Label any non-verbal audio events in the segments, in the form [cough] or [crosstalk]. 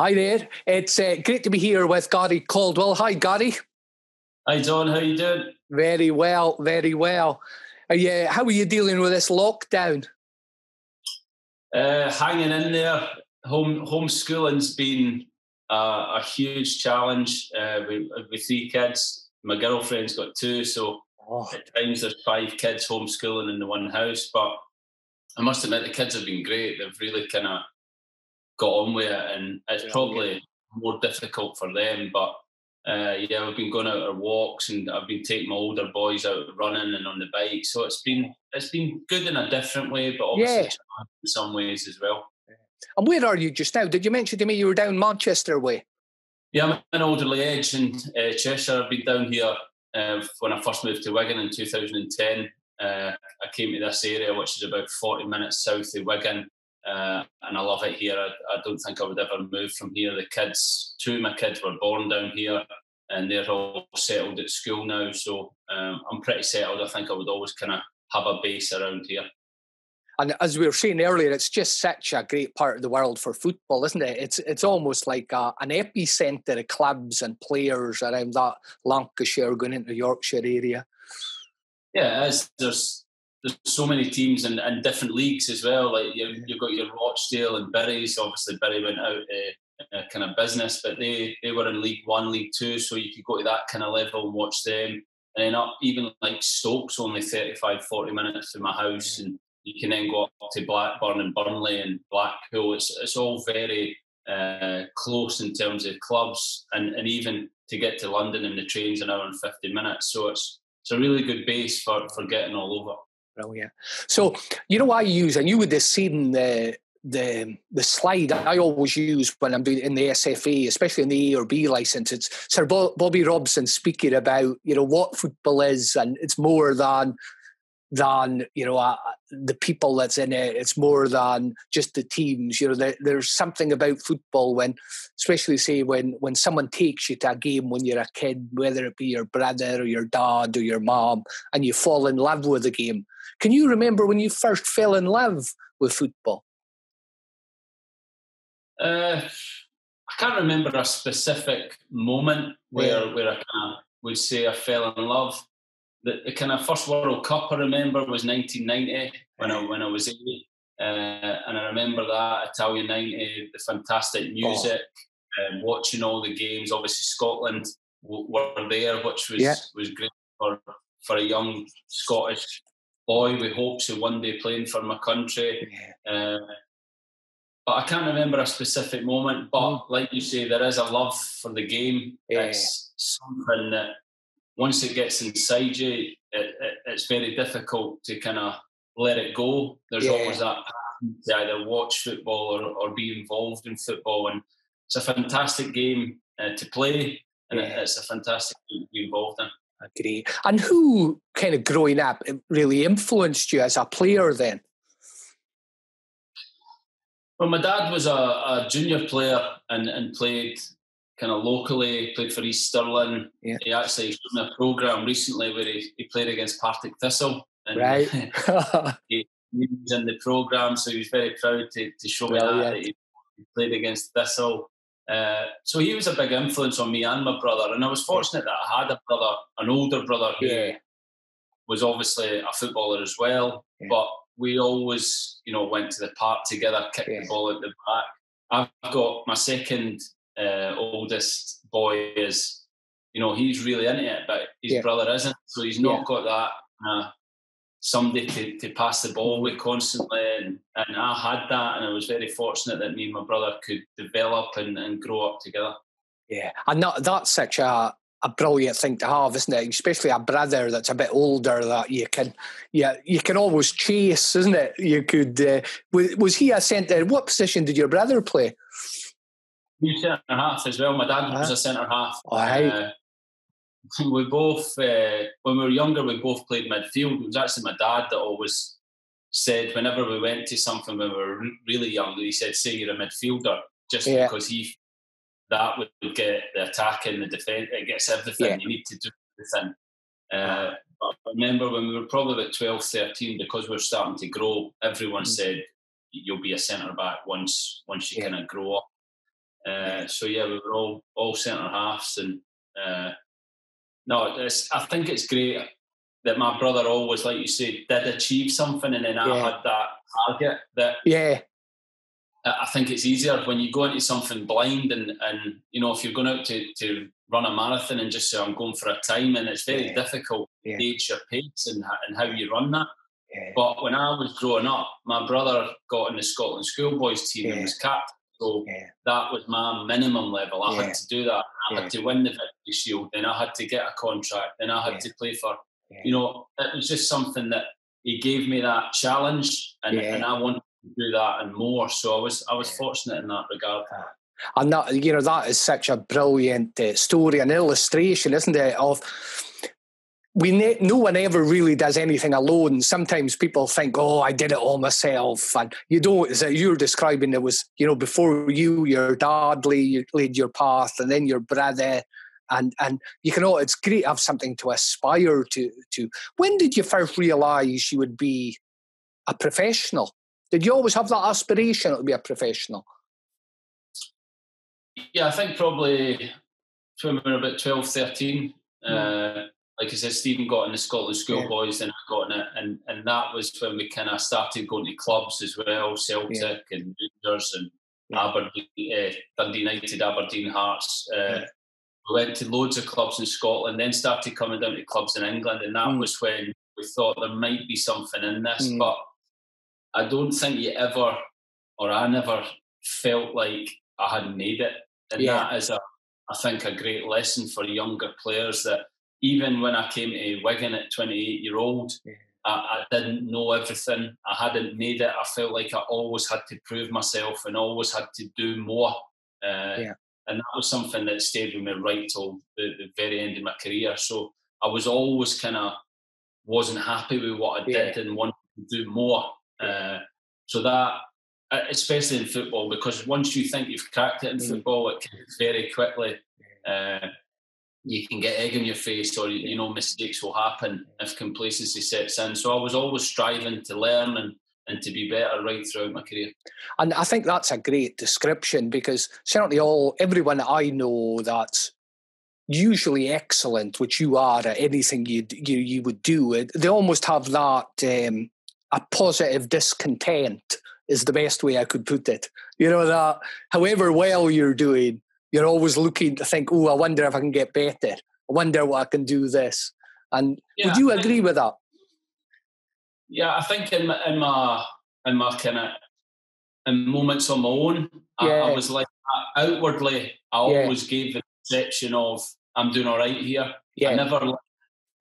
Hi there. It's uh, great to be here with Gary Caldwell. Hi, Gary. Hi, John. How you doing? Very well, very well. Are you, how are you dealing with this lockdown? Uh, hanging in there. Home homeschooling's been uh, a huge challenge uh, with, with three kids. My girlfriend's got two, so oh. at times there's five kids homeschooling in the one house. But I must admit, the kids have been great. They've really kind of got on with it, and it's yeah, probably more difficult for them. But uh, yeah, we've been going out on walks, and I've been taking my older boys out running and on the bike. So it's been it's been good in a different way, but obviously yeah. in some ways as well. And where are you just now? Did you mention to me you were down Manchester way? Yeah, I'm in Alderley Edge in uh, Cheshire. I've been down here uh, when I first moved to Wigan in 2010. Uh, I came to this area, which is about 40 minutes south of Wigan, uh, and I love it here. I, I, don't think I would ever move from here. The kids, two of my kids were born down here, and they're all settled at school now. So um, I'm pretty settled. I think I would always kind of have a base around here. And as we were saying earlier, it's just such a great part of the world for football, isn't it? It's it's almost like a, an epicenter of clubs and players around that Lancashire going into Yorkshire area. Yeah, as there's there's so many teams and, and different leagues as well. Like you, you've got your Rochdale and Bury's. Obviously, Bury went out uh, uh, kind of business, but they they were in League One, League Two, so you could go to that kind of level and watch them. And then up even like Stokes, only 35, 40 minutes from my house, and you can then go up to Blackburn and Burnley and Blackpool. It's it's all very uh, close in terms of clubs, and, and even to get to London in the train's an hour and fifty minutes. So it's it's a really good base for for getting all over. Brilliant. So you know I use, and you would have seen the the the slide I always use when I'm doing in the SFA, especially in the A or B license. It's Sir Bobby Robson speaking about you know what football is, and it's more than than you know uh, the people that's in it. It's more than just the teams. You know, there, there's something about football when, especially say when when someone takes you to a game when you're a kid, whether it be your brother or your dad or your mom, and you fall in love with the game. Can you remember when you first fell in love with football? Uh, I can't remember a specific moment where yeah. where I kind of would say I fell in love the, the kind of first World Cup I remember was 1990 when I when I was eight, uh, and I remember that Italia '90, the fantastic music, oh. um, watching all the games. Obviously, Scotland w- were there, which was yeah. was great for for a young Scottish boy with hopes of one day playing for my country. Yeah. Uh, but I can't remember a specific moment. But mm. like you say, there is a love for the game. Yeah. It's something that once it gets inside you, it, it, it's very difficult to kind of let it go. There's yeah. always that to either watch football or, or be involved in football, and it's a fantastic game uh, to play, and yeah. it's a fantastic game to be involved in. Agree. And who kind of growing up really influenced you as a player then? Well, my dad was a, a junior player and, and played kind of locally, played for East Stirling. Yeah. He actually showed me a programme recently where he, he played against Partick Thistle. And right. [laughs] [laughs] he, he, was in the programme, so he was very proud to, to show me that, that he, he, played against Thistle. Uh, so he was a big influence on me and my brother. And I was fortunate that I had a brother, an older brother who yeah. was obviously a footballer as well. Yeah. But we always, you know, went to the park together, kicked the ball at the back. I've got my second uh, oldest boy is, you know, he's really into it, but his yeah. brother isn't. So he's not yeah. got that uh, somebody to, to pass the ball with constantly. And, and I had that, and I was very fortunate that me and my brother could develop and, and grow up together. Yeah, and that, that's such a a brilliant thing to have, isn't it? Especially a brother that's a bit older that you can, yeah, you can always chase, isn't it? You could. Uh, was, was he a centre? What position did your brother play? He centre half as well. My dad was a centre half. Right. Uh, we both, uh, when we were younger, we both played midfield. It was actually my dad that always said, whenever we went to something when we were really young, he said, "Say you're a midfielder," just yeah. because he that would get the attack and the defence. It gets everything yeah. you need to do everything. Uh, I remember when we were probably about 12, 13, because we are starting to grow, everyone mm. said you'll be a centre back once once you yeah. kind of grow up. Uh, so yeah, we were all all centre halves, and uh, no, I think it's great that my brother always, like you say, did achieve something, and then I had that target. That yeah, I think it's easier when you go into something blind, and and you know if you're going out to to run a marathon and just say I'm going for a time, and it's very yeah. difficult to gauge your pace and and how you run that. Yeah. But when I was growing up, my brother got in the Scotland schoolboys team and was captain. So that was my minimum level. I had to do that. I had to win the Victory Shield, then I had to get a contract, then I had to play for. You know, it was just something that he gave me that challenge, and, and I wanted to do that and more. So I was I was fortunate in that regard. Ah. And that you know that is such a brilliant uh, story and illustration, isn't it? Of we ne- no one ever really does anything alone. Sometimes people think, "Oh, I did it all myself," and you don't. As you're describing, it was you know before you, your dad laid, laid your path, and then your brother, and and you can. Oh, it's great to have something to aspire to. To when did you first realise you would be a professional? Did you always have that aspiration to be a professional? Yeah, I think probably when we were about 12, 13. Mm. Uh, like I said, Stephen got in the Scotland schoolboys, yeah. and I got in it, and and that was when we kind of started going to clubs as well, Celtic yeah. and Rangers and yeah. Aberdeen, uh, Dundee United, Aberdeen Hearts. Uh, we went to loads of clubs in Scotland, then started coming down to clubs in England, and that mm. was when we thought there might be something in this. Mm. But I don't think you ever, or I never, felt like I had made it, and that is a, I think, a great lesson for younger players that even when I came to Wigan at 28 year old, yeah. I, I, didn't know everything. I hadn't made it. I felt like I always had to prove myself and always had to do more. Uh, yeah. And that was something that stayed with me right till the, the very end of my career. So I was always kind of wasn't happy with what I did yeah. and wanted to do more. Uh, so that, especially in football, because once you think you've cracked it in mm. football, it can very quickly uh, you can get egg in your face or you know mistakes will happen if complacency sets in. So i was always striving to learn and and to be better right throughout my career. And i think that's a great description because certainly all everyone i know that's usually excellent which you are at anything you you, you would do they almost have that um, a positive discontent is the best way i could put it. You know that however well you're doing you're always looking to think, oh, I wonder if I can get better. I wonder what I can do this. And yeah, would you agree with that? Yeah, I think in my in my, in my kind of in moments on my own, yeah. I, I, was like outwardly, I always yeah. gave the perception of I'm doing all right here. Yeah. I never,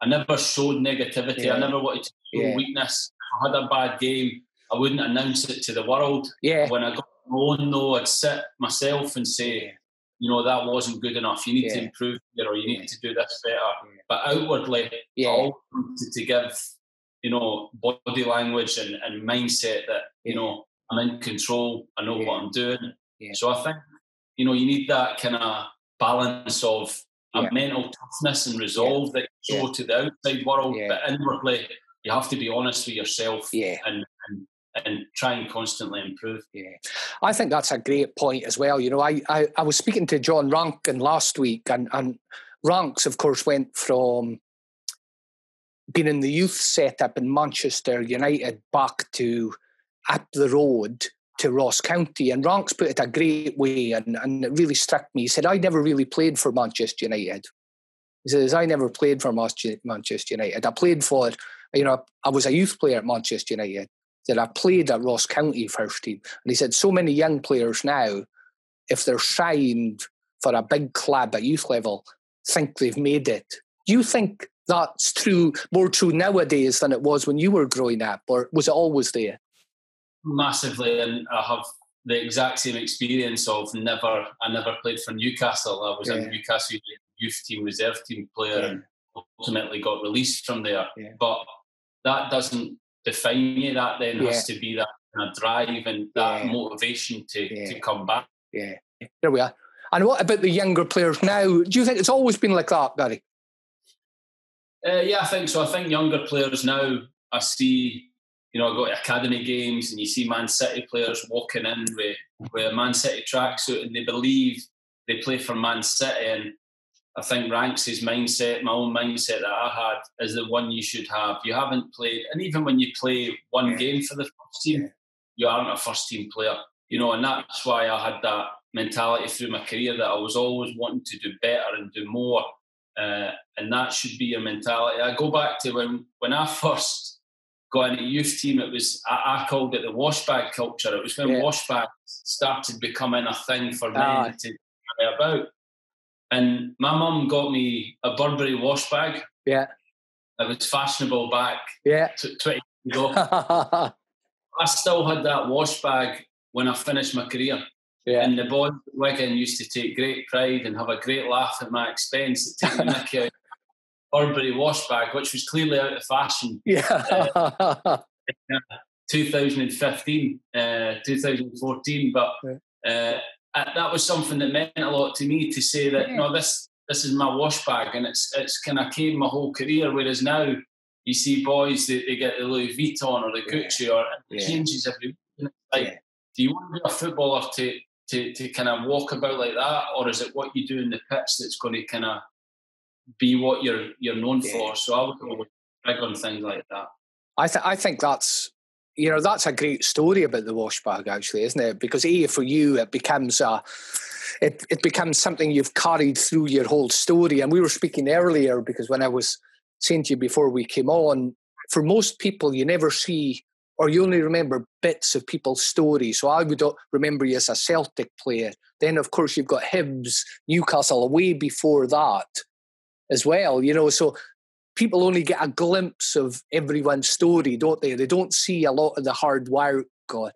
I never showed negativity. I never wanted to show weakness. If I had a bad game, I wouldn't announce it to the world. Yeah. When I got my own, though, I'd sit myself and say, you know that wasn't good enough. You need yeah. to improve here, or you need to do this better. Yeah. But outwardly, yeah, all to, to, give you know body language and, and mindset that you know I'm in control. I know what I'm doing. So I think you know you need that kind of balance of a mental toughness and resolve that you show to the outside world, but inwardly you have to be honest with yourself and, and try and constantly improve. Yeah, I think that's a great point as well. You know, I I, I was speaking to John Rankin last week, and and Ranks, of course, went from being in the youth setup in Manchester United back to up the road to Ross County. And Ranks put it a great way, and, and it really struck me. He said, I never really played for Manchester United. He says, I never played for Manchester United. I played for, you know, I was a youth player at Manchester United that I played at Ross County first team. And he said, so many young players now, if they're signed for a big club at youth level, think they've made it. Do you think that's true, more true nowadays than it was when you were growing up, or was it always there? Massively, and I have the exact same experience of never. I never played for Newcastle. I was yeah. a Newcastle youth team reserve team player, yeah. and ultimately got released from there. Yeah. But that doesn't define you. That then yeah. has to be that kind of drive and that yeah. motivation to, yeah. to come back. Yeah, there we are. And what about the younger players now? Do you think it's always been like that, Gary? Uh, yeah, I think so. I think younger players now, I see you know, I go to academy games and you see Man City players walking in with, with a Man City tracksuit and they believe they play for Man City. And I think Ranks' his mindset, my own mindset that I had, is the one you should have. You haven't played, and even when you play one game for the first team, you aren't a first team player. You know, and that's why I had that mentality through my career that I was always wanting to do better and do more. Uh, and that should be your mentality. I go back to when when I first got into youth team. It was I, I called it the wash bag culture. It was when yeah. wash bags started becoming a thing for men ah. to about. And my mum got me a Burberry wash bag. Yeah, it was fashionable back. Yeah, twenty years ago. [laughs] I still had that wash bag when I finished my career. Yeah. And the boys at Wigan used to take great pride and have a great laugh at my expense at taking Mickey out [laughs] Burberry wash bag, which was clearly out of fashion. Yeah. [laughs] Uh, 2015, uh, 2014. But uh, Uh, that was something that meant a lot to me to say that, yeah. no, this this is my wash bag and it's it's kind of came my whole career. Whereas now you see boys, they, they get the Louis Vuitton or the Gucci yeah. or it yeah. changes every week. Like, do you want to be a footballer to to, to kind of walk about like that, or is it what you do in the pitch that's going to kind of be what you're you're known for? So I would go big on things like that. I th- I think that's you know that's a great story about the wash bag actually, isn't it? Because a for you it becomes a it, it becomes something you've carried through your whole story. And we were speaking earlier because when I was saying to you before we came on, for most people you never see or you only remember bits of people's stories. So I would remember you as a Celtic player. Then, of course, you've got Hibs, Newcastle, away before that as well. You know, so people only get a glimpse of everyone's story, don't they? They don't see a lot of the hard work, God,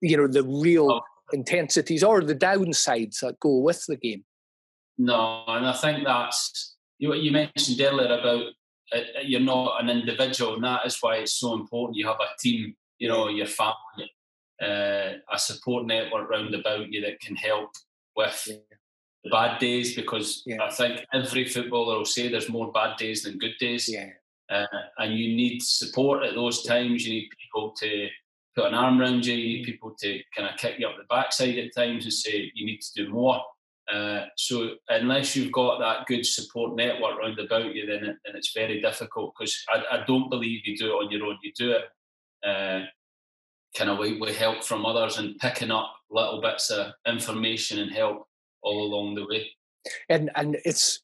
you know, the real oh. intensities or the downsides that go with the game. No, and I think that's you, you mentioned earlier about uh, uh, you're not an individual, and that is why it's so important. You have a team, you know, your family, uh, a support network round about you that can help with bad days. Because yeah. I think every footballer will say there's more bad days than good days. Yeah. Uh, and you need support at those times. You need people to put an arm around you. You need people to kind of kick you up the backside at times and say you need to do more. Uh, so unless you've got that good support network round about you, then, it, then it's very difficult because I, I, don't believe you do it on your own. You do it uh, kind of with, with help from others and picking up little bits of information and help all along the way. And and it's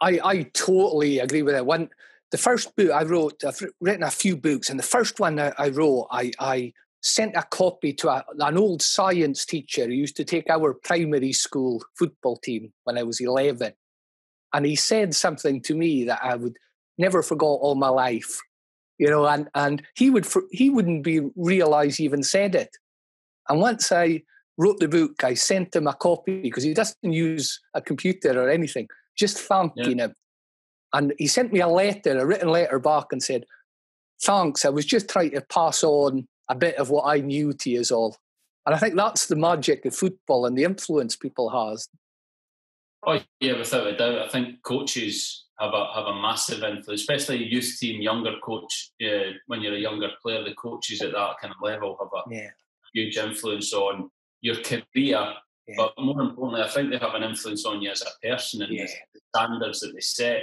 I I totally agree with that. One the first book I wrote, I've written a few books, and the first one I, I wrote, I I sent a copy to a, an old science teacher who used to take our primary school football team when I was 11. And he said something to me that I would never forget all my life. You know, and, and he would he wouldn't be realize he even said it. And once I wrote the book, I sent him a copy because he doesn't use a computer or anything, just thanking yeah. him. And he sent me a letter, a written letter back, and said, Thanks, I was just trying to pass on a bit of what I knew to you all. And I think that's the magic of football and the influence people has. Oh yeah, without a doubt. I think coaches have a have a massive influence, especially youth team, younger coach. Yeah, when you're a younger player, the coaches at that kind of level have a yeah. huge influence on your career. Yeah. But more importantly, I think they have an influence on you as a person and the standards that they set.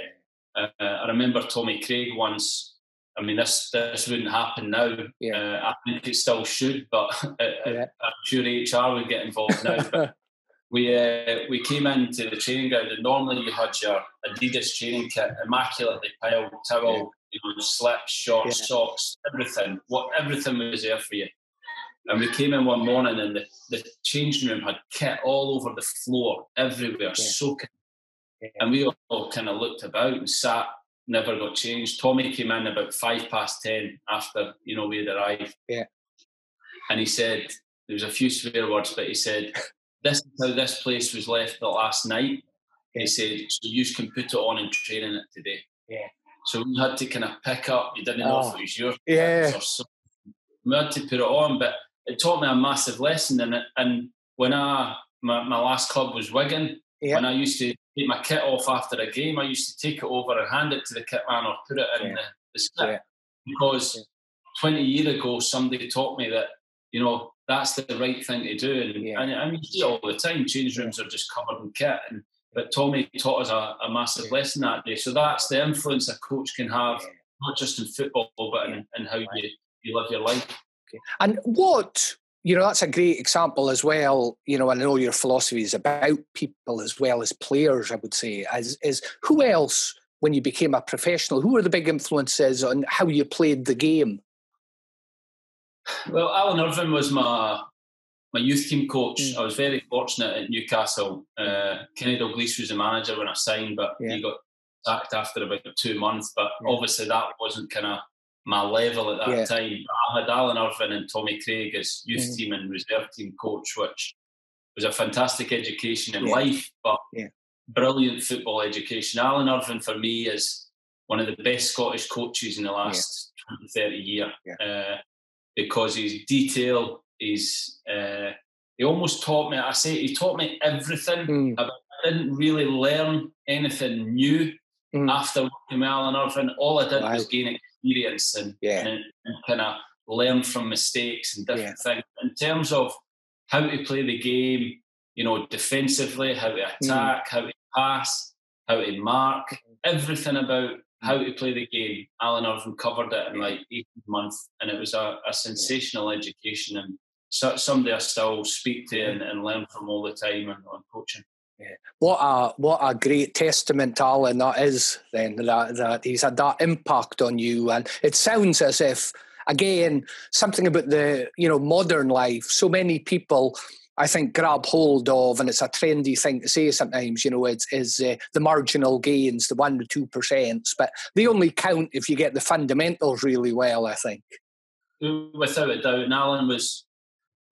Uh, I remember Tommy Craig once I mean, this this wouldn't happen now. Yeah. Uh, I think it still should, but [laughs] yeah. I'm sure HR would get involved now. [laughs] we uh, we came into the training ground, and normally you had your Adidas training kit, immaculately piled, towel, yeah. you know, slips, shorts, socks, everything. What everything was there for you. And we came in one morning, and the, the changing room had kit all over the floor, everywhere, soaking. And we all kind of looked about and sat never got changed. Tommy came in about five past ten after you know we had arrived. Yeah. And he said there was a few swear words, but he said this is how this place was left the last night. Yeah. He said so you can put it on and train in it today. Yeah. So we had to kind of pick up. You didn't know oh. if it was your yeah. or so. We had to put it on, but it taught me a massive lesson. And and when I my, my last club was Wigan, yeah. when I used to take my kit off after a game, I used to take it over and hand it to the kit man or put it in yeah. the, the slip yeah. because 20 years ago, somebody taught me that, you know, that's the right thing to do. And, yeah. and I mean, you see all the time, change rooms are just covered in kit. And, but Tommy taught us a, a massive yeah. lesson that day. So that's the influence a coach can have, yeah. not just in football, but in, in how you, you live your life. And what you know that's a great example as well you know i know your philosophy is about people as well as players i would say as is who else when you became a professional who were the big influences on how you played the game well, Alan Irvine was my my youth team coach. Mm. I was very fortunate at Newcastle. Uh, Kenny Dalglish was the manager when I signed, but yeah. he got sacked after about two months. But yeah. obviously, that wasn't kind of my level at that yeah. time. I had Alan Irvine and Tommy Craig as youth mm. team and reserve team coach, which was a fantastic education in life, but brilliant football education. Alan Irvine for me is one of the best Scottish coaches in the last 20, 30 years. Uh, because his detail is uh, he almost taught me. I say he taught me everything. Mm. I didn't really learn anything new mm. after working with Alan Irvine. All I did wow. was gain experience and, yeah. and, and kind of learn from mistakes and different yeah. things. In terms of how to play the game, you know, defensively, how to hmm. attack, mm. how to pass, how to mark, everything about how to play the game. Alan Irvine covered it in like 18 months, and it was a, a sensational education and so, somebody I still speak to and, and learn from all the time on, on coaching. Yeah. What a what a great testament, to Alan, that is. Then that that he's had that impact on you, and it sounds as if again something about the you know modern life. So many people I think grab hold of, and it's a trendy thing to say sometimes. You know, it's is uh, the marginal gains, the one to two percent, but they only count if you get the fundamentals really well. I think. Without a doubt, and Alan was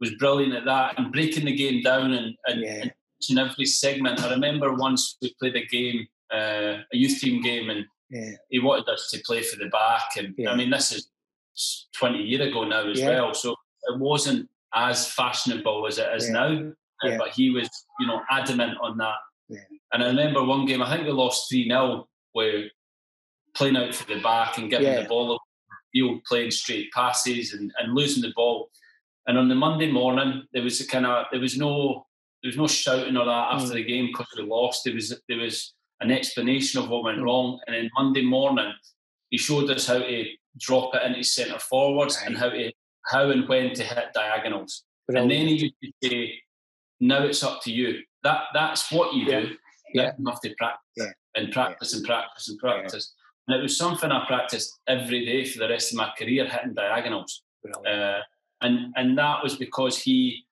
was brilliant at that and breaking the game down and, and, yeah. and in every segment. I remember once we played a game, uh, a youth team game, and yeah. he wanted us to play for the back. And yeah. I mean, this is 20 years ago now as well, so it wasn't as fashionable as it is yeah. now. Uh, yeah. But he was, you know, adamant on that. Yeah. And I remember one game, I think we lost 3 0, where playing out for the back and giving the ball field, playing straight passes and, and losing the ball. And on the Monday morning, there was a kind of there was no there was no shouting or that after mm. the game because we lost. There was there was an explanation of what went mm. wrong. And then Monday morning, he showed us how to drop it into centre forwards right. and how to how and when to hit diagonals. Brilliant. And then he used to say, now it's up to you. That That's what you yeah. do. Yeah. You have to practice yeah. and practice yeah. and practice and practice. And it was something I practiced every day for the rest of my career, hitting diagonals. Uh, and and that was because he.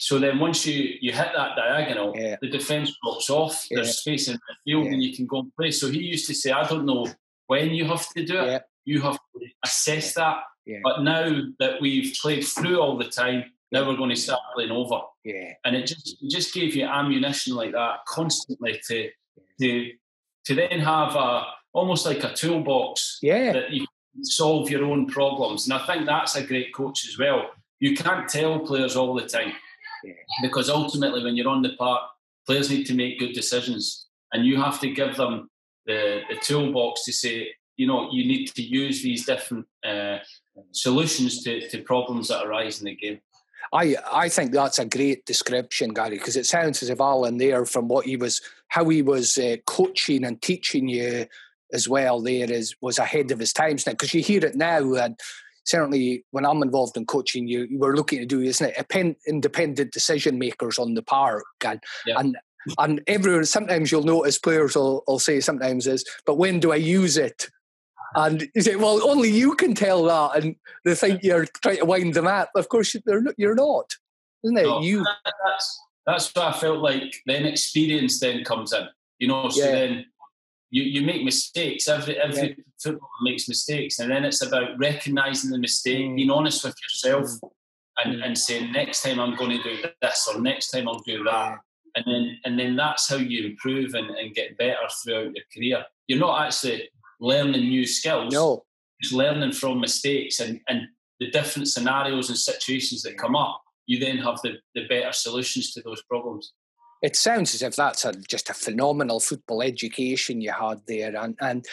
So then, once you you hit that diagonal, the defence drops off. There's space in the field, and you can go and play. So he used to say, "I don't know when you have to do it. You have to assess that yeah. But now that we've played through all the time, now we're going to start playing over. Yeah. And it just it just gave you ammunition like that constantly to to to then have a almost like a toolbox yeah. that you solve your own problems. And I think that's a great coach as well. You can't tell players all the time yeah. because ultimately, when you're on the park, players need to make good decisions, and you have to give them the, the toolbox to say, you know, you need to use these different uh, solutions to, to problems that arise in the game. I I think that's a great description, Gary, because it sounds as if Alan there, from what he was, how he was uh, coaching and teaching you as well, there is was ahead of his times now. Because you hear it now, and certainly when I'm involved in coaching, you you were looking to do, isn't it, independent decision makers on the park, and yeah. and and everyone. Sometimes you'll notice players will, will say sometimes is, but when do I use it? And you say, well, only you can tell that. And they think you're trying to wind them up. Of course, you're not, isn't it? No, you. That's, that's what I felt like. Then experience then comes in. You know, so yeah. then you, you make mistakes. Every every yeah. footballer makes mistakes, and then it's about recognizing the mistake, mm. being honest with yourself, mm. and, and saying next time I'm going to do this or next time I'll do that, and then and then that's how you improve and, and get better throughout your career. You're not actually learning new skills. No. Just learning from mistakes and, and the different scenarios and situations that come up, you then have the, the better solutions to those problems. It sounds as if that's a, just a phenomenal football education you had there. And, and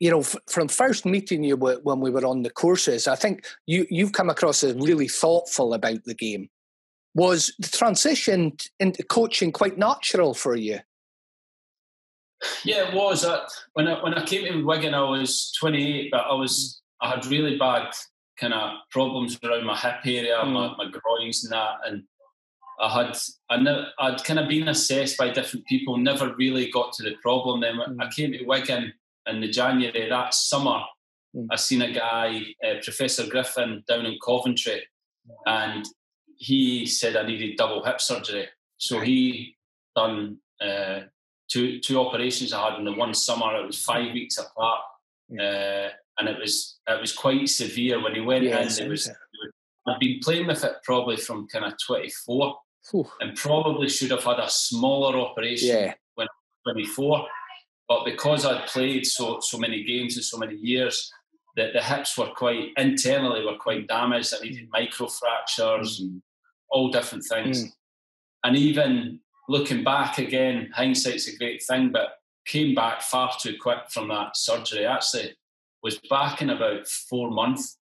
you know, f- from first meeting you w- when we were on the courses, I think you you've come across as really thoughtful about the game. Was the transition into coaching quite natural for you? Yeah, it was. Uh, when I when I came to Wigan, I was 28, but I was I had really bad kind of problems around my hip area, mm. my, my groins and that, and I had I ne- I'd kind of been assessed by different people, never really got to the problem. Then mm. I came to Wigan in the January that summer. Mm. I seen a guy, uh, Professor Griffin, down in Coventry, mm. and he said I needed double hip surgery. So he done uh, two two operations I had in the one summer. It was five mm. weeks apart, uh, and it was it was quite severe. When he went in, it was I'd been playing with it probably from kind of 24. And probably should have had a smaller operation yeah. when I was 24. But because I'd played so so many games in so many years, that the hips were quite internally were quite damaged. I needed mm. microfractures and mm. all different things. Mm. And even looking back again, hindsight's a great thing, but came back far too quick from that surgery. Actually, was back in about four months,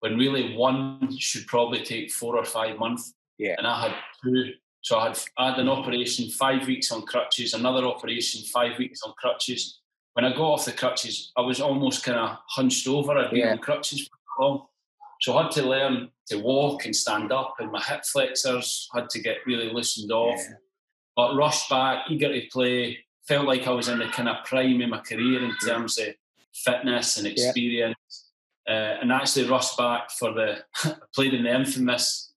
when really one should probably take four or five months. Yeah. And I had two. So I had, I had an operation, five weeks on crutches, another operation, five weeks on crutches. When I got off the crutches, I was almost kind of hunched over. I'd been yeah. on crutches for long. So I had to learn to walk and stand up, and my hip flexors had to get really loosened off. Yeah. But rushed back, eager to play, felt like I was in the kind of prime of my career in terms of fitness and experience. Yeah. Uh, and actually rushed back for the, [laughs] played in the infamous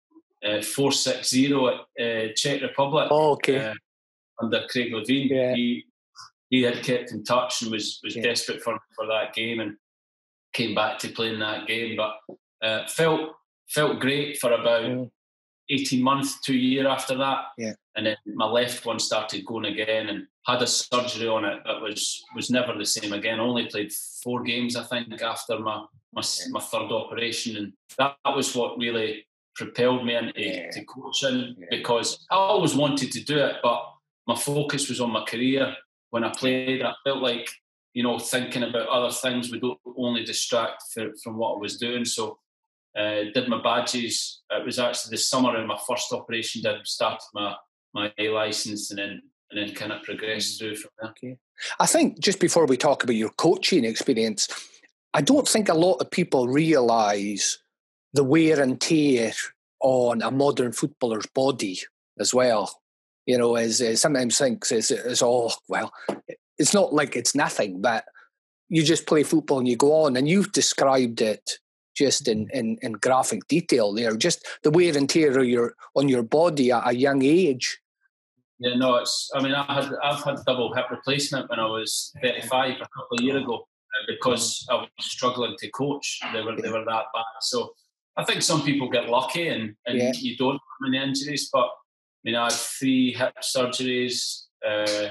uh, 460 at uh, Czech Republic. Oh, okay. Uh, under Craig Levein. Yeah. He, he had kept in touch and was, was yeah. desperate for, for that game and came back to playing that game. But uh, felt felt great for about mm. 18 months, two year after that. Yeah. And then my left one started going again and had a surgery on it that was was never the same again. only played four games, I think, after my my, my third operation. And that, that was what really propelled me into yeah. to coaching yeah. because I always wanted to do it, but my focus was on my career. When I played, I felt like, you know, thinking about other things would only distract for, from what I was doing. So uh, did my badges. It was actually the summer of my first operation. Did start my my A license and then and then kind of progressed mm. through from there. Okay. I think just before we talk about your coaching experience, I don't think a lot of people realise the wear and tear on a modern footballer's body as well. You know, as, as sometimes thinks is is oh well, it's not like it's nothing, but you just play football and you go on, and you've described it just in, in, in graphic detail there, just the wear and tear of your, on your body at a young age. Yeah, no, it's. I mean, I had I've had double hip replacement when I was 35 a couple of years ago uh, because I was struggling to coach. They were they were that bad. So I think some people get lucky and, and yeah. you don't have any injuries. But I mean, I had three hip surgeries, uh,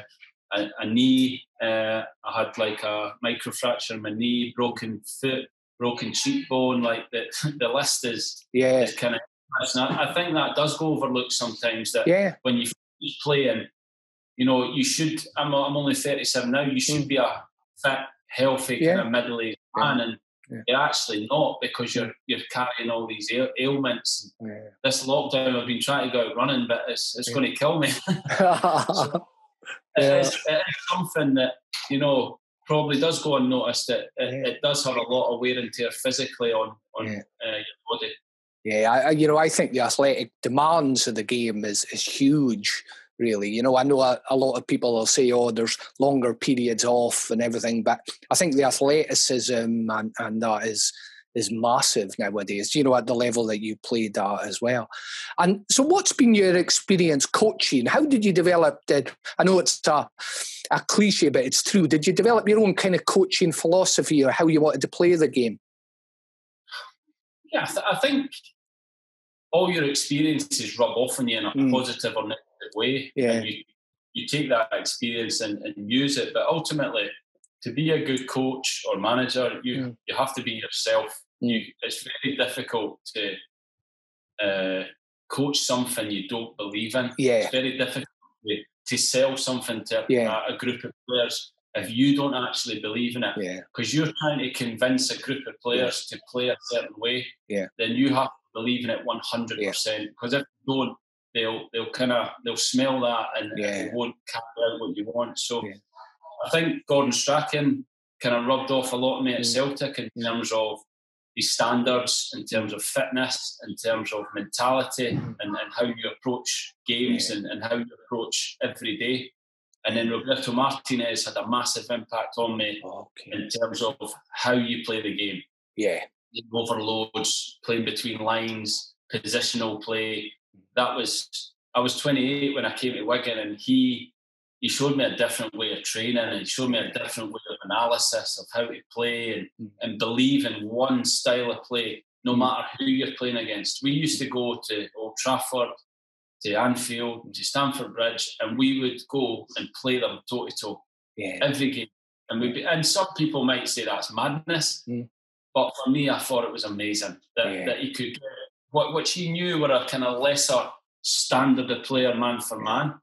a, a, knee. Uh, I had like a microfracture in my knee, broken foot, broken cheekbone. Like the [laughs] the list is yeah is kind of. I think that does go overlooked sometimes. That yeah. when you play and you know you should. I'm I'm only 37 now. You should mm. be a fit, healthy yeah. kind of middle aged man, and yeah. you're actually not because you're you're carrying all these ailments. Yeah. This lockdown, I've been trying to go out running, but it's it's going to kill me. [laughs] so, it, is, it is something that you know probably does go unnoticed. It, it, yeah. it does have a lot of wear and tear physically on on yeah. uh, your body. Yeah, I, you know, I think the athletic demands of the game is is huge. Really, you know, I know a, a lot of people will say, "Oh, there's longer periods off and everything," but I think the athleticism and, and that is is massive nowadays, you know, at the level that you played at as well. And so, what's been your experience coaching? How did you develop? Did I know it's a, a cliche, but it's true. Did you develop your own kind of coaching philosophy or how you wanted to play the game? Yeah, I, th- I think all your experiences rub off on you in a mm. positive or negative way. Yeah. And you, you take that experience and, and use it. But ultimately, to be a good coach or manager, you mm. you have to be yourself. You, it's very difficult to uh, coach something you don't believe in. Yeah. It's very difficult to, to sell something to yeah. a, a, group of players if you don't actually believe in it, because yeah. you're trying to convince a group of players yeah. to play a certain way, yeah. then you have to believe in it 100%. Because if you don't, they'll they'll kind of they'll smell that and yeah. they won't carry out what you want. So I think Gordon Strachan kind of rubbed off a lot of me at mm. Celtic in terms of his standards, in terms of fitness, in terms of mentality, mm. and, and how you approach games and, and how you approach every day. And then Roberto Martinez had a massive impact on me okay. in terms of how you play the game. Yeah. Overloads, playing between lines, positional play. That was I was 28 when I came to Wigan, and he he showed me a different way of training, and he showed me a different way of analysis of how to play and, mm. and believe in one style of play, no mm. matter who you're playing against. We used to go to Old Trafford to Anfield, to Stamford Bridge, and we would go and play them toe to toe every game. And we and some people might say that's madness, mm. but for me, I thought it was amazing that, yeah. that he could what which he knew were a kind of lesser standard of player, man for man.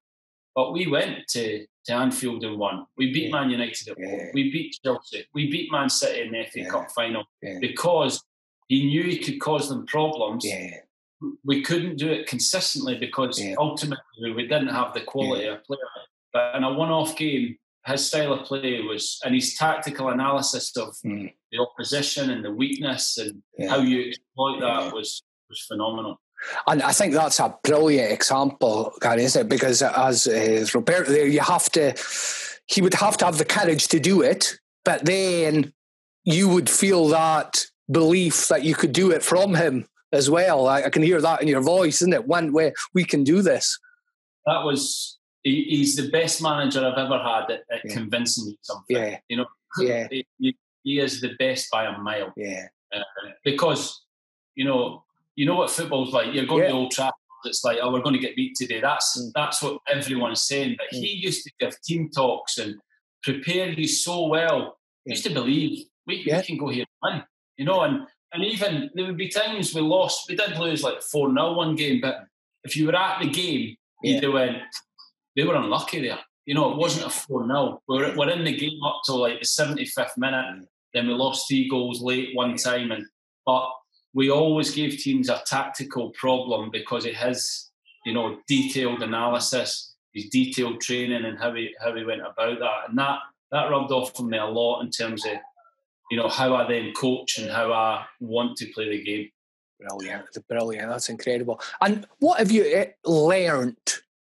But we went to, to Anfield and won. We beat yeah. Man United at home. We beat Chelsea. We beat Man City in the FA yeah. Cup final because he knew he could cause them problems we couldn't do it consistently because ultimately we didn't have the quality of player. But in a one-off game, his style of play was, and his tactical analysis of mm. the opposition and the weakness and how you exploit that was was phenomenal. And I think that's a brilliant example, Gary, isn't it? Because as, as Roberto there, you have to, he would have to have the courage to do it, but then you would feel that belief that you could do it from him as well. I, I, can hear that in your voice, isn't it? When where we can do this. That was he, he's the best manager I've ever had at, at yeah. convincing you something. Yeah, you know, yeah, [laughs] he, he is the best by a mile. Yeah, uh, because you know, you know what football's like. You're going yeah. to Old Trafford. It's like, oh, we're going to get beat today. That's mm. that's what everyone's saying. But mm. he used to give team talks and prepare you so well. Yeah. used to believe we, yeah. we can go here and win. You know, and and even there would be times we lost. We did lose like 4 0 one game, but if you were at the game, yeah. you'd went, they were unlucky there. You know, it wasn't a 4 0. We're, we're in the game up till like the 75th minute. Then we lost three goals late one time. and But we always gave teams a tactical problem because it has, you know, detailed analysis, his detailed training and how he, how he went about that. And that, that rubbed off on me a lot in terms of you know how I then coach and how I want to play the game. Brilliant, brilliant. That's incredible. And what have you eh, learned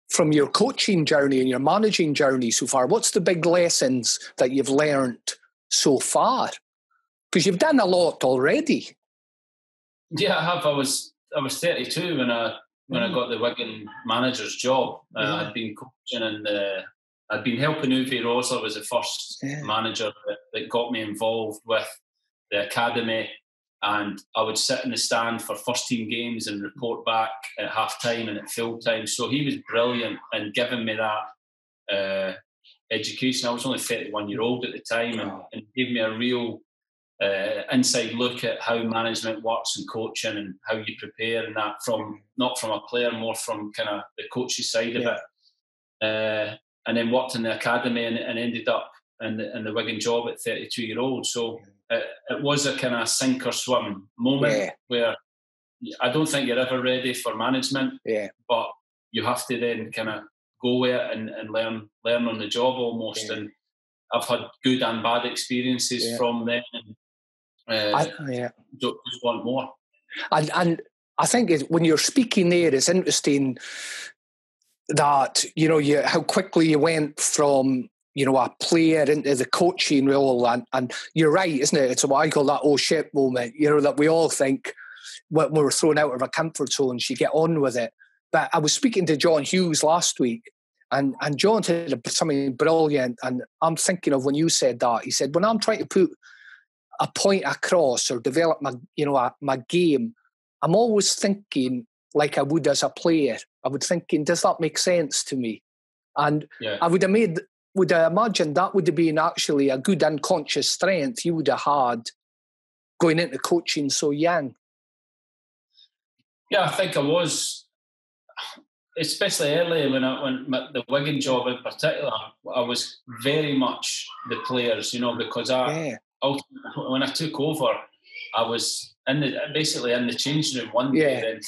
from your coaching journey and your managing journey so far? What's the big lessons that you've learned so far? Because you've done a lot already. Yeah, I have. I was I was 32 when I when mm. I got the Wigan manager's job. Uh, yeah. I'd been coaching and the I'd been helping Uwe Rosler was the first yeah. manager that, that, got me involved with the academy, and I would sit in the stand for first team games and report back at half time and at full time. So he was brilliant in giving me that uh, education. I was only 31 year old at the time, and, and gave me a real uh, inside look at how management works and coaching and how you prepare and that from not from a player, more from kind of the coach's side yeah. of it. Uh, and then worked in the academy and, and ended up in the, in the Wigan job at 32 year old. So it, it, was a kind of sink or swim moment yeah. where I don't think you're ever ready for management. Yeah. But you have to then kind of go with it and, and learn learn on the job almost. Yeah. And I've had good and bad experiences yeah. from them. And, uh, I, yeah. Just want more. And and I think it, when you're speaking there, it's interesting that you know you how quickly you went from you know a player into the coaching role and, and you're right isn't it it's what i call that oh shit moment you know that we all think when we're thrown out of our comfort zones you get on with it but i was speaking to john hughes last week and and john said something brilliant and i'm thinking of when you said that he said when i'm trying to put a point across or develop my you know my game i'm always thinking like i would as a player I would thinking, does that make sense to me? And yeah. I would have made, would I imagine that would have been actually a good unconscious strength you would have had going into coaching so young. Yeah, I think I was. especially early when I when my, the Wigan job in particular, I was very much the players, you know, because I yeah. When I took over, I was in the basically in the change room one day, yeah. then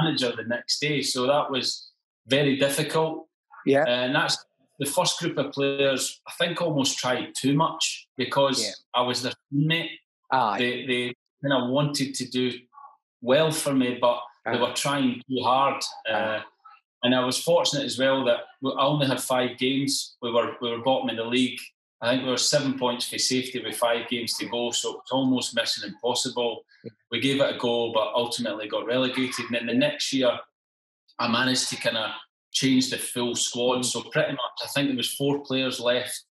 manager the next day. So that was very difficult. Yeah, and that's the first group of players. I think almost tried too much because yeah. I was their teammate. Aye. They they kind of wanted to do well for me, but Aye. they were trying too hard. Uh, and I was fortunate as well that I only had five games. We were we were bottom in the league. I think we were seven points for safety with five games to go, so it's almost mission impossible. We gave it a go, but ultimately got relegated. And then the next year, I managed to kind of change the full squad. Mm. So pretty much, I think there was four players left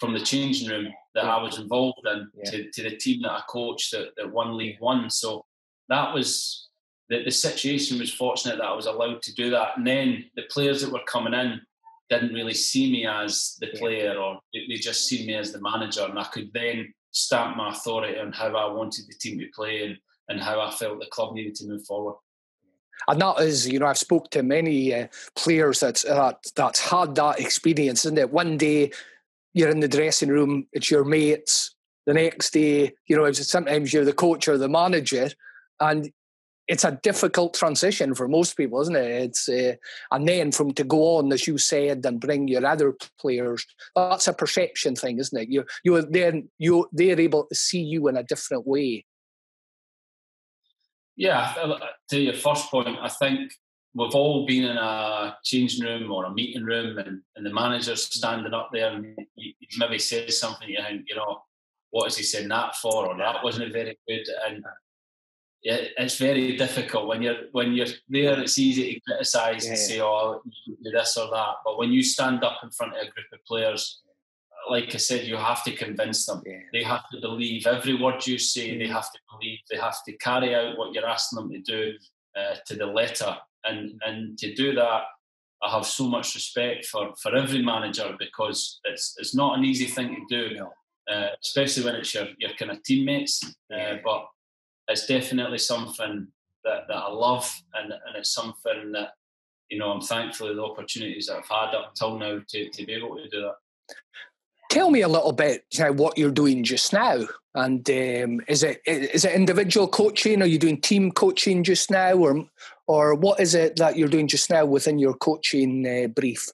from the changing room that I was involved in yeah. to, to the team that I coached that, that won League One. So that was the, the situation was fortunate that I was allowed to do that. And then the players that were coming in didn't really see me as the player or they just see me as the manager. And I could then stamp my authority on how I wanted the team to play and, and how I felt the club needed to move forward. And that is, you know, I've spoke to many uh, players that that that's had that experience, isn't it? One day you're in the dressing room, it's your mates. The next day, you know, sometimes you're the coach or the manager, and it's a difficult transition for most people, isn't it? It's uh, and then from to go on, as you said, and bring your other players. That's a perception thing, isn't it? You you then you they're able to see you in a different way. Yeah, to your first point, I think we've all been in a changing room or a meeting room, and, and the manager's standing up there, and he, maybe says something. You think, you know, what is he saying that for, or that wasn't a very good, and yeah, it's very difficult when you're when you're there. It's easy to criticise yeah. and say, "Oh, you do this or that," but when you stand up in front of a group of players, like I said, you have to convince them. Yeah. They have to believe every word you say. Mm. They have to believe. They have to carry out what you're asking them to do uh, to the letter. And and to do that, I have so much respect for for every manager because it's it's not an easy thing to do, no. uh, especially when it's your your kind of teammates. Uh, but it's definitely something that, that I love and, and it's something that, you know, I'm thankful for the opportunities that I've had up till now to, to be able to do that. Tell me a little bit know, what you're doing just now, and um, is it is it individual coaching? Are you doing team coaching just now, or or what is it that you're doing just now within your coaching uh, brief?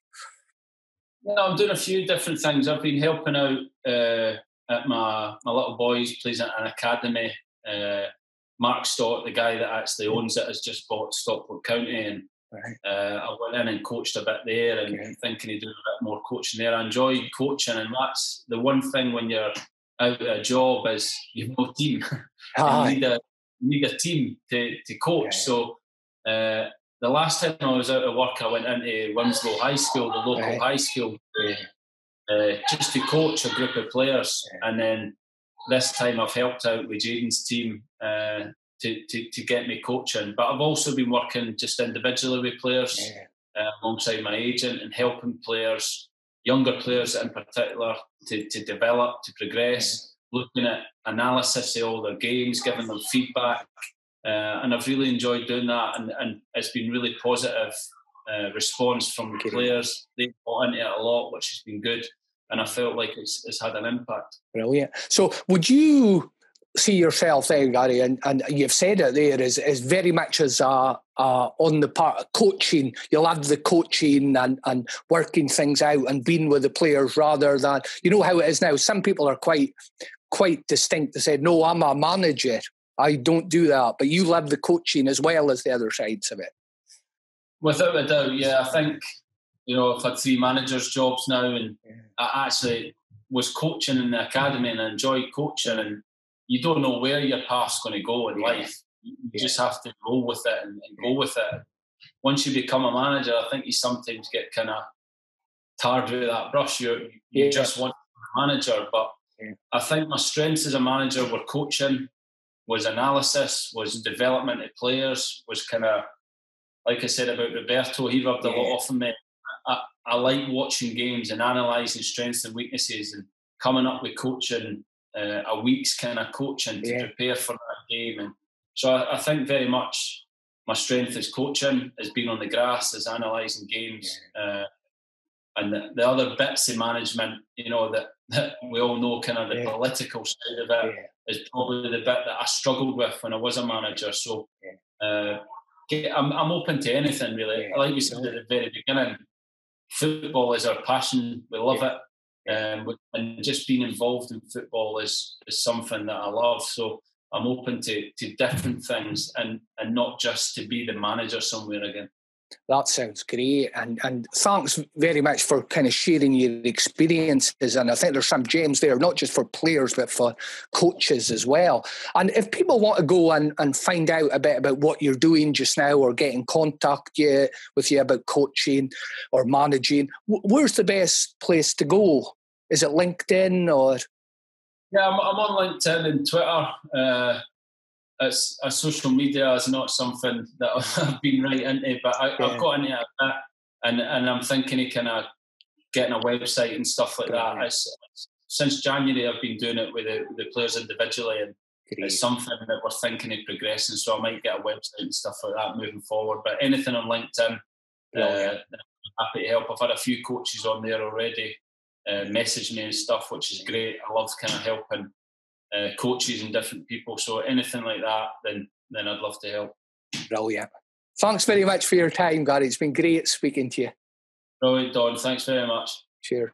Yeah, I'm doing a few different things. I've been helping out uh, at my my little boys plays at an academy uh, Mark Stott, the guy that actually owns it, has just bought Stockport County, and right. uh, I went in and coached a bit there, and okay. thinking of doing a bit more coaching there. I enjoy coaching, and that's the one thing when you're out of a job is you've no team. [laughs] you need a you need a team to to coach. Yeah. So. Uh, the last time I was out of work, I went into Wilmslow High School, the local right. high school, uh, just to coach a group of players. Yeah. And then this time I've helped out with Jaden's team uh, to, to, to get me coaching. But I've also been working just individually with players yeah. uh, alongside my agent and helping players, younger players in particular, to, to develop, to progress, yeah. looking at analysis of all their games, giving them feedback. Uh, and I've really enjoyed doing that, and, and it's been really positive uh, response from the players. They've bought into it a lot, which has been good and I felt like it's, it's had an impact. Brilliant. So, would you see yourself there, Gary, and, and you've said it there, is, is very much as a, on the part of coaching. You love the coaching and, and working things out and being with the players rather than, you know how it is now. Some people are quite quite distinct They say, no, I'm a manager. I don't do that. But you love the coaching as well as the other sides of it. Without a doubt, yeah. I think you know, I've had three managers' jobs now, and yeah. I actually was coaching in the academy and I enjoyed coaching. And you don't know where your path's going to go in life. You yeah. just have to roll with it and, and, go with it. Once you become a manager, I think you sometimes get kind of tarred with that brush. you you just want to be a manager, but I think my strengths as a manager were coaching, was analysis, was mm. development of players, was kind of like I said about Roberto, he rubbed a lot off on me. I, I like watching games and analysing strengths and weaknesses and coming up with coaching uh, a week's kind of coaching to yeah. prepare for that game. And so I, I, think very much my strength is coaching, is being on the grass, is analysing games. Uh, and the, the, other bits of management, you know, that, that we all know kind of the yeah. political side of it yeah. is probably the bit that I struggled with when I was a manager. So uh, I'm, I'm open to anything really. Like you said at the very beginning, football is our passion. We love it. Um, and just being involved in football is, is something that I love. So I'm open to, to different things and, and not just to be the manager somewhere again. That sounds great, and and thanks very much for kind of sharing your experiences. And I think there's some gems there, not just for players but for coaches as well. And if people want to go and, and find out a bit about what you're doing just now, or get in contact you, with you about coaching or managing, where's the best place to go? Is it LinkedIn or? Yeah, I'm, I'm on LinkedIn and Twitter. Uh, it's a social media is not something that [laughs] I've been right into, but I, have got into it a bit, and and I'm thinking of kind of getting a website and stuff like that. It's, since January, I've been doing it with the, the players individually, and Great. it's something that we're thinking of progressing. So I might get a website and stuff like that moving forward. But anything on LinkedIn, uh, I'm happy to help. I've had a few coaches on there already uh, message me and stuff, which is great. I love kind of helping uh, coaches and different people. So anything like that, then then I'd love to help. Brilliant. Thanks very much for your time, Gary. It's been great speaking to you. Brilliant, Don. Thanks very much. Cheers.